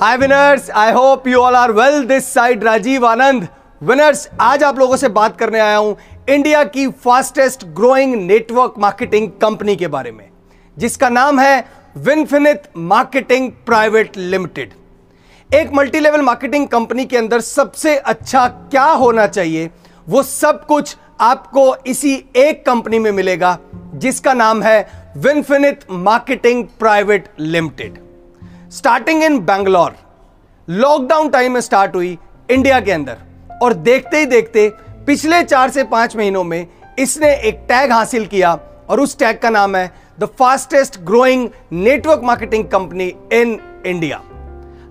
Hi winners I hope you all are well this side Rajiv Anand winners आज आप लोगों से बात करने आया हूँ इंडिया की fastest growing network marketing company के बारे में, जिसका नाम है विनफिनित मार्केटिंग प्राइवेट लिमिटेड एक मल्टी लेवल मार्केटिंग कंपनी के अंदर सबसे अच्छा क्या होना चाहिए, वो सब कुछ आपको इसी एक कंपनी में मिलेगा, जिसका नाम है Winfinite marketing private limited starting in Bangalore lockdown time में स्टार्ट हुई इंडिया के अंदर। और देखते ही देखते, पिछले चार से पाँच महीनों में इसने एक टैग हासिल किया और उस टैग का नाम है the fastest growing network marketing company in India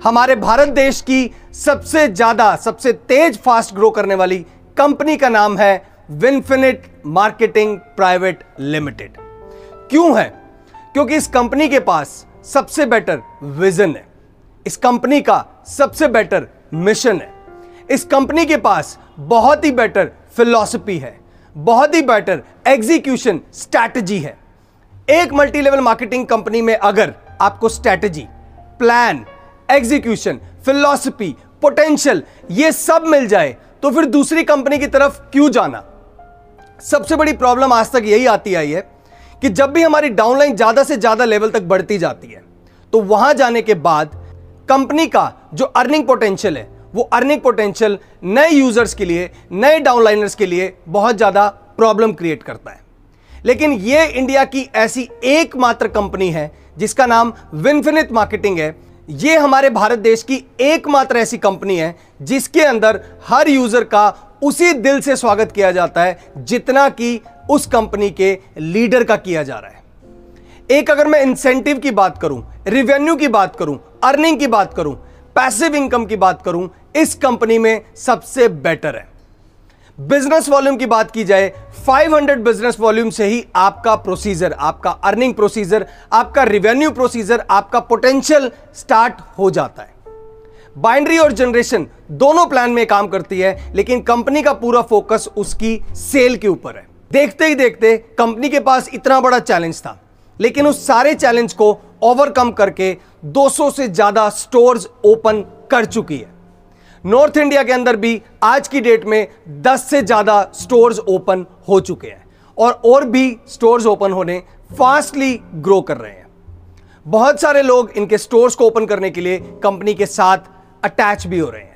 हमारे भारत देश की सबसे ज़्यादा, सबसे तेज फास्ट ग्रो करने वाली कंपनी का नाम है विनफिनिट मार्केटिंग प्राइवेट लिमिटेड क्यों है? क्योंकि इस कंपनी के पास सबसे बेटर विजन है। इस कंपनी का सबसे बेटर मिशन है। इस कंपनी के पास बहुत ही बेटर फिलॉसफी है। बहुत ही बेटर एग्जीक्यूशन स्ट्रैटेजी है। एक मल्टी लेवल मार्केटिंग कंपनी में अगर आपको strategy plan execution philosophy potential ये सब मिल जाए तो फिर दूसरी कंपनी की तरफ़ क्यों जाना? सबसे बड़ी प्रॉब्लम आज तक यही आती आई है कि जब भी हमारी डाउनलाइन ज़्यादा से ज़्यादा लेवल तक बढ़ती जाती है तो वहाँ जाने के बाद कंपनी का जो अर्निंग पोटेंशियल है, वो अर्निंग पोटेंशियल नए यूज़र्स के लिए, नए डाउनलाइनर्स के लिए बहुत ज़्यादा प्रॉब्लम क्रिएट करता है। लेकिन ये इंडिया की ऐसी एकमात्र कंपनी है, जिसका नाम विनफिनिट मार्केटिंग है। ये हमारे भारत देश की एकमात्र ऐसी कंपनी है, जिसके अंदर हर यूज़र का उसी दिल से स्वागत किया जाता है जितना कि उस कंपनी के लीडर का किया जा रहा है। एक अगर मैं इंसेंटिव की बात करूँ रिवेन्यू की बात करूँ अर्निंग की बात करूँ पैसिव इनकम की बात करूँ, इस कंपनी में सबसे बेटर है। बिज़नेस वॉल्यूम की बात की जाए 500 बिज़नेस वॉल्यूम से ही आपका प्रोसीजर आपका अर्निंग प्रोसीजर आपका रिवेन्यू प्रोसीजर आपका पोटेंशियल स्टार्ट हो जाता है। बाइंड्री और जनरेशन दोनों प्लान में काम करती है, लेकिन कंपनी का पूरा फोकस उसकी सेल के ऊपर है। देखते ही देखते कंपनी के पास इतना बड़ा चैलेंज था, लेकिन उस सारे चैलेंज को ओवरकम करके 200 से ज़्यादा स्टोर्स ओपन कर चुकी है। नॉर्थ इंडिया के अंदर भी आज की डेट में 10 से ज़्यादा स्टोर्स ओपन हो चुके हैं और और भी स्टोर्स ओपन होने फास्टली ग्रो कर रहे हैं। बहुत सारे लोग इनके स्टोर्स को ओपन करने के लिए कंपनी के साथ अटैच भी हो रहे हैं।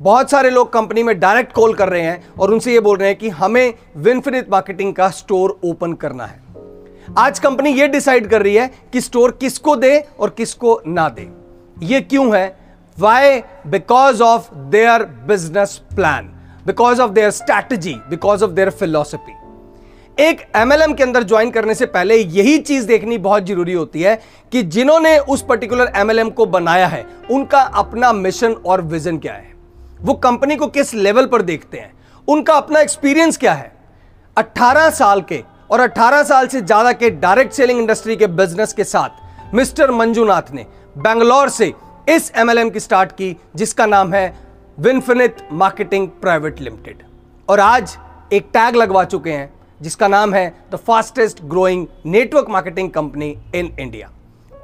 बहुत सारे लोग कंपनी में डायरेक्ट कॉल कर रहे हैं और उनसे ये बोल रहे हैं कि हमें विनफिनिट मार्केटिंग का स्टोर ओपन करना है। आज कंपनी ये डिसाइड कर रही है कि स्टोर किसको दे और किसको ना दे। ये क्यों है? Why because of their business plan because of their strategy because of their philosophy एक एमएलएम के अंदर ज्वाइन करने से पहले यही चीज़ देखनी बहुत ज़रूरी होती है कि जिन्होंने उस पर्टिकुलर एमएलएम को बनाया है, उनका अपना मिशन और विजन क्या है? वो कंपनी को किस लेवल पर देखते हैं? उनका अपना एक्सपीरियंस क्या है? 18 साल के और 18 साल से ज़्यादा के डायरेक्ट सेलिंग इंडस्ट्री के बिज़नेस के साथ मिस्टर मंजूनाथ ने बेंगलोर से इस एमएलएम की स्टार्ट की, जिसका नाम है विनफिनिट मार्केटिंग प्राइवेट लिमिटेड और आज एक टैग लगवा चुके हैं जिसका नाम है the fastest growing network marketing company in India.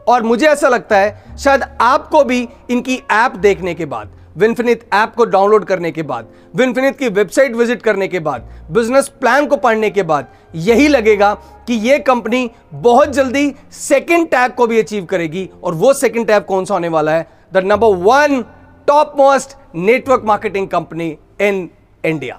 और मुझे ऐसा लगता है, शायद आपको भी इनकी ऐप देखने के बाद, विनफिनित ऐप को डाउनलोड करने के बाद, विनफिनित की वेबसाइट विज़िट करने के बाद, बिज़नेस प्लान को पढ़ने के बाद, यही लगेगा कि यह कंपनी बहुत जल्दी सेकंड टैग को भी अचीव करेगी। और वो सेकंड टैग कौन सा होने वाला है? The number one top most network marketing company in India